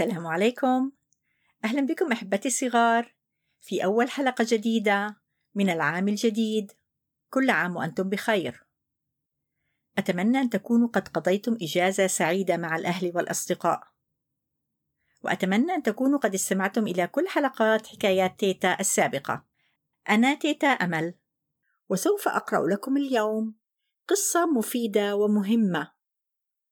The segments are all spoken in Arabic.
السلام عليكم. أهلا بكم أحبتي الصغار في أول حلقة جديدة من العام الجديد. كل عام وأنتم بخير. أتمنى أن تكونوا قد قضيتم إجازة سعيدة مع الأهل والأصدقاء. وأتمنى أن تكونوا قد استمعتم إلى كل حلقات حكايات تيتا السابقة. أنا تيتا أمل وسوف أقرأ لكم اليوم قصة مفيدة ومهمة.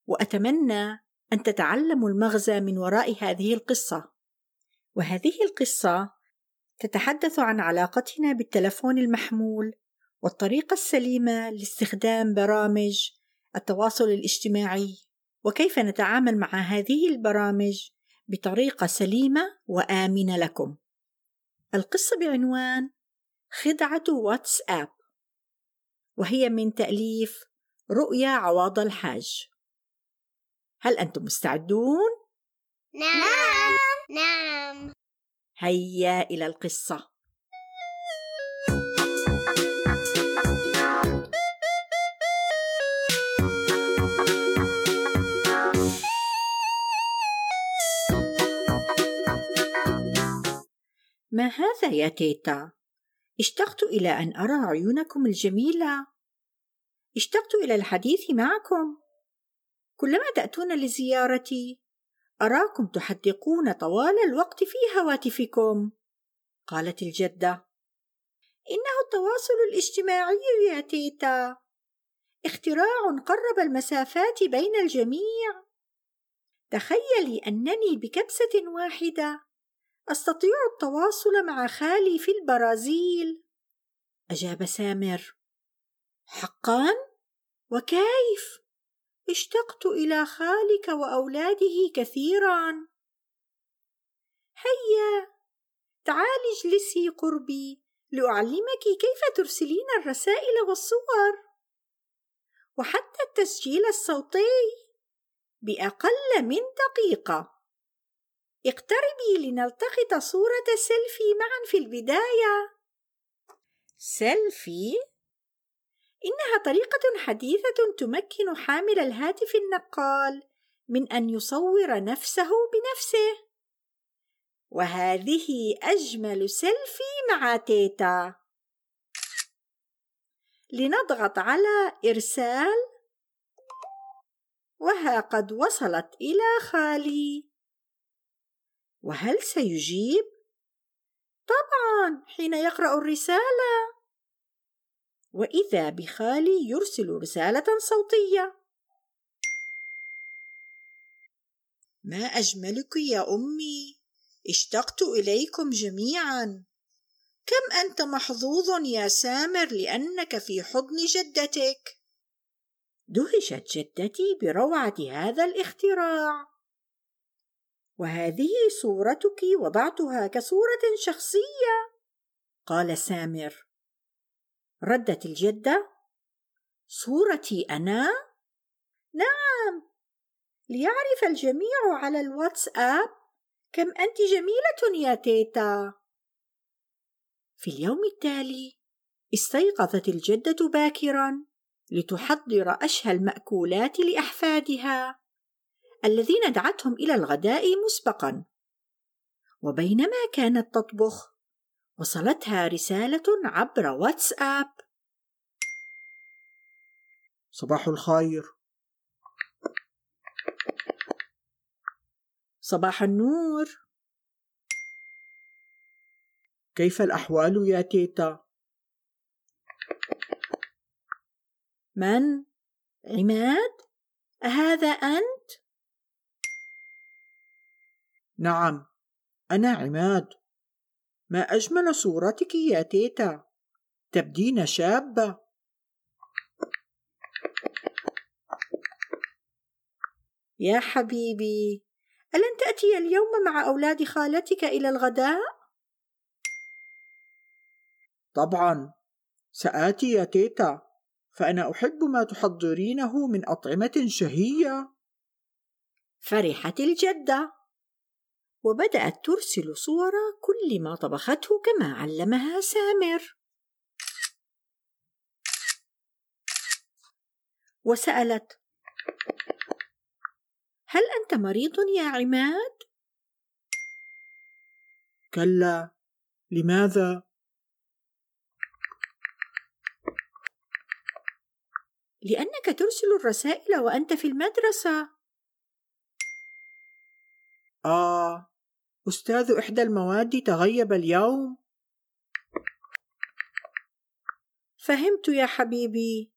وأتمنى أن تتعلموا المغزى من وراء هذه القصة وهذه القصة تتحدث عن علاقتنا بالتلفون المحمول والطريقة السليمة لاستخدام برامج التواصل الاجتماعي وكيف نتعامل مع هذه البرامج بطريقة سليمة وآمنة لكم. القصة بعنوان خدعة واتساب وهي من تأليف رؤيا عواض الحاج. هل أنتم مستعدون؟ نعم نعم هيا إلى القصة. ما هذا يا تيتا؟ اشتقت إلى أن أرى عيونكم الجميلة. اشتقت إلى الحديث معكم. كلما تأتون لزيارتي أراكم تحدقون طوال الوقت في هواتفكم. قالت الجدة: إنه التواصل الاجتماعي يا تيتا. اختراع قرب المسافات بين الجميع. تخيلي أنني بكبسة واحدة أستطيع التواصل مع خالي في البرازيل أجاب سامر حقا وكيف اشتقت إلى خالك وأولاده كثيرا هيا تعالي اجلسي قربي لأعلمك كيف ترسلين الرسائل والصور وحتى التسجيل الصوتي بأقل من دقيقة اقتربي لنلتقط صورة سيلفي معا في البداية. سيلفي؟ إنها طريقة حديثة تمكن حامل الهاتف النقال من أن يصور نفسه بنفسه. وهذه أجمل سيلفي مع تيتا. لنضغط على إرسال وها قد وصلت إلى خالي. وهل سيجيب طبعا حين يقرأ الرسالة وإذا بخالي يرسل رسالة صوتية. ما أجملك يا أمي؟ اشتقت إليكم جميعا. كم أنت محظوظ يا سامر لأنك في حضن جدتك؟ دهشت جدتي بروعة هذا الاختراع. وهذه صورتك وضعتها كصورة شخصية؟ قال سامر. ردت الجدة. صورتي أنا؟ نعم. ليعرف الجميع على الواتساب؟ كم أنت جميلة يا تيتا؟ في اليوم التالي استيقظت الجدة باكرا لتحضر أشهى المأكولات لأحفادها الذين دعتهم إلى الغداء مسبقا. وبينما كانت تطبخ وصلتها رسالة عبر واتساب صباح الخير صباح النور كيف الأحوال يا تيتا؟ من؟ عماد؟ أهذا أنت؟ نعم أنا عماد ما أجمل صورتك يا تيتا تبدين شابة. يا حبيبي ألن تأتي اليوم مع أولاد خالتك إلى الغداء؟ طبعا. سآتي يا تيتا. فأنا أحب ما تحضرينه من أطعمة شهية. فرحت الجدة. وبدأت ترسل صور كل ما طبخته كما علمها سامر. وسألت هل أنت مريض يا عماد؟ كلا لماذا؟ لأنك ترسل الرسائل وأنت في المدرسة. آه أستاذ إحدى المواد تغيب اليوم. فهمت يا حبيبي.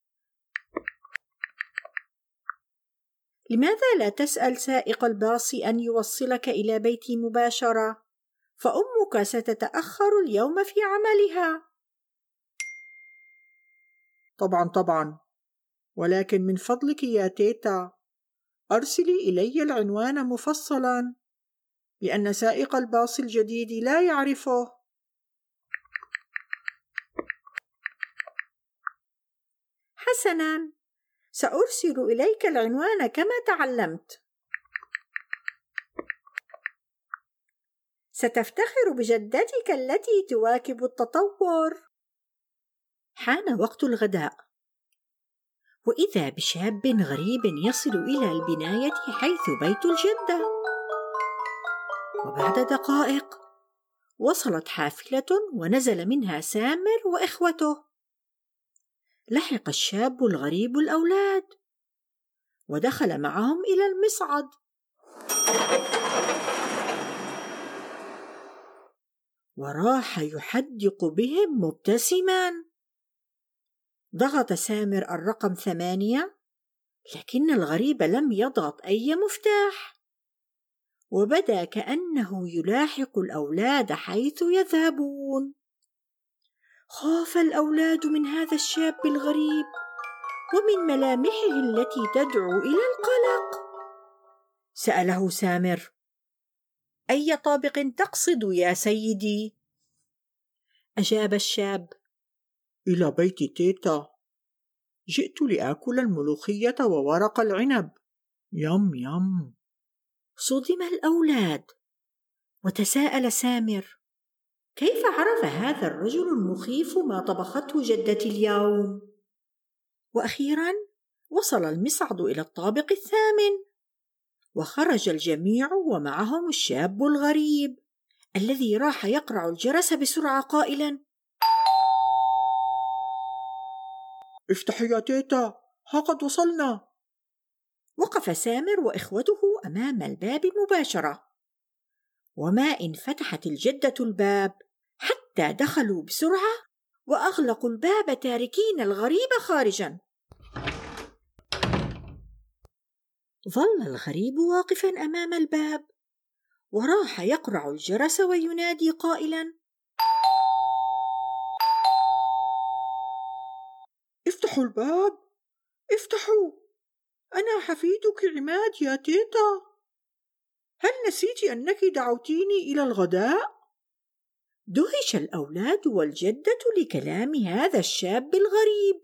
لماذا لا تسأل سائق الباص أن يوصلك إلى بيتي مباشرة؟ فأمك ستتأخر اليوم في عملها. طبعا طبعا. ولكن من فضلك يا تيتا. أرسلي إلي العنوان مفصلا. لأن سائق الباص الجديد لا يعرفه. حسنا. سأرسل إليك العنوان كما تعلمت. ستفتخر بجدتك التي تواكب التطور. حان وقت الغداء. وإذا بشاب غريب يصل إلى البناية حيث بيت الجدة. وبعد دقائق وصلت حافلة ونزل منها سامر وإخوته. لحق الشاب الغريب الأولاد ودخل معهم إلى المصعد. وراح يحدق بهم مبتسما ضغط سامر الرقم ثمانية لكن الغريب لم يضغط أي مفتاح. وبدأ كأنه يلاحق الأولاد حيث يذهبون. خاف الأولاد من هذا الشاب الغريب ومن ملامحه التي تدعو إلى القلق. سأله سامر أي طابق تقصد يا سيدي؟ أجاب الشاب إلى بيت تيتا. جئت لآكل الملوخية وورق العنب. يم يم. صدم الأولاد. وتساءل سامر كيف عرف هذا الرجل المخيف ما طبخته جدتي اليوم؟ وأخيرا وصل المصعد إلى الطابق الثامن. وخرج الجميع ومعهم الشاب الغريب الذي راح يقرع الجرس بسرعة قائلا افتحي يا تيتا ها قد وصلنا. وقف سامر وإخوته أمام الباب مباشرة. وما إن فتحت الجدة الباب حتى دخلوا بسرعة وأغلقوا الباب تاركين الغريب خارجا. ظل الغريب واقفا أمام الباب وراح يقرع الجرس وينادي قائلا افتحوا الباب! افتحوا! أنا حفيدك عماد يا تيتا. هل نسيت أنك دعوتيني إلى الغداء؟ دهش الأولاد والجدة لكلام هذا الشاب الغريب.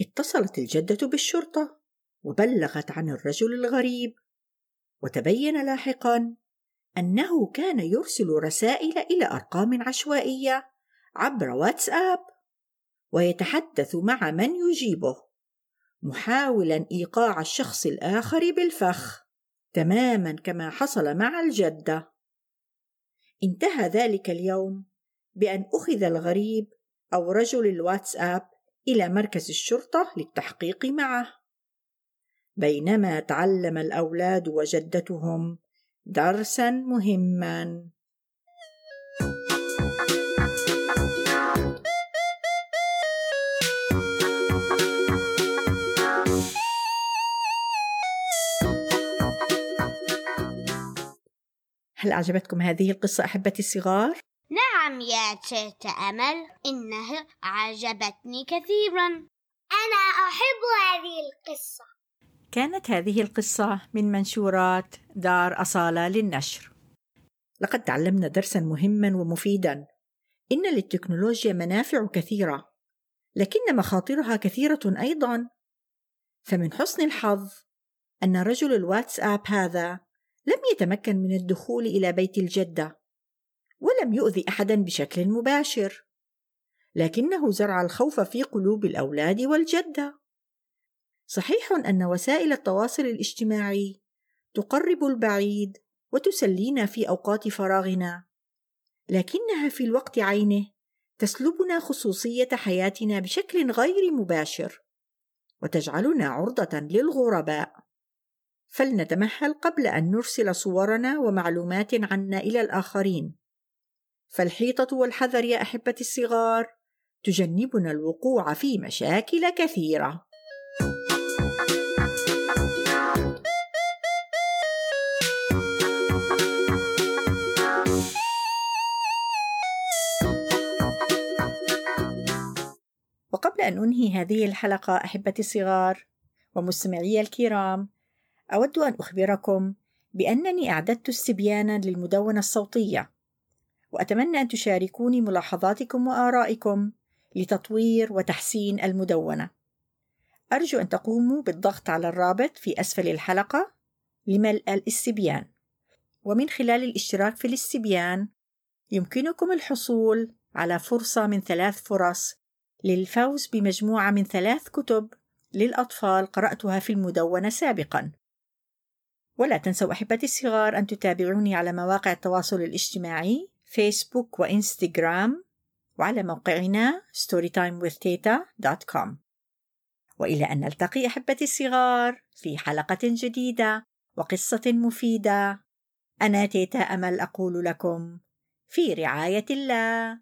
اتصلت الجدة بالشرطة وبلغت عن الرجل الغريب. وتبين لاحقا أنه كان يرسل رسائل إلى أرقام عشوائية عبر واتساب ويتحدث مع من يجيبه. محاولا إيقاع الشخص الآخر بالفخ تماما كما حصل مع الجدة. انتهى ذلك اليوم بأن أخذ الغريب أو رجل الواتساب إلى مركز الشرطة للتحقيق معه. بينما تعلم الأولاد وجدتهم درسا مهما. هل أعجبتكم هذه القصة أحبتي الصغار؟ نعم يا تيتا أمل إنها عجبتني كثيرا أنا أحب هذه القصة كانت هذه القصة من منشورات دار أصالة للنشر. لقد تعلمنا درسا مهما ومفيدا. إن للتكنولوجيا منافع كثيرة، لكن مخاطرها كثيرة أيضا. فمن حسن الحظ أن رجل الواتساب هذا لم يتمكن من الدخول إلى بيت الجدة، ولم يؤذي أحدا بشكل مباشر، لكنه زرع الخوف في قلوب الأولاد والجدة. صحيح أن وسائل التواصل الاجتماعي تقرب البعيد وتسلينا في أوقات فراغنا لكنها في الوقت عينه تسلبنا خصوصية حياتنا بشكل غير مباشر وتجعلنا عرضة للغرباء فلنتمهل قبل أن نرسل صورنا ومعلومات عنا إلى الآخرين. فالحيطة والحذر يا احبتي الصغار تجنبنا الوقوع في مشاكل كثيرة. وقبل أن أنهي هذه الحلقة أحبتي الصغار ومستمعي الكرام أود أن أخبركم بأنني أعددت استبيانا للمدونة الصوتية وأتمنى أن تشاركوني ملاحظاتكم وآرائكم لتطوير وتحسين المدونة. أرجو أن تقوموا بالضغط على الرابط في أسفل الحلقة لملء الاستبيان. ومن خلال الاشتراك في الاستبيان يمكنكم الحصول على فرصة من ثلاث فرص للفوز بمجموعة من ثلاث كتب للأطفال قرأتها في المدونة سابقا. ولا تنسوا أحبتي الصغار أن تتابعوني على مواقع التواصل الاجتماعي فيسبوك وإنستغرام وعلى موقعنا storytimewithteta.com وإلى أن نلتقي أحبتي الصغار في حلقة جديدة وقصة مفيدة. أنا تيتا أمل أقول لكم في رعاية الله.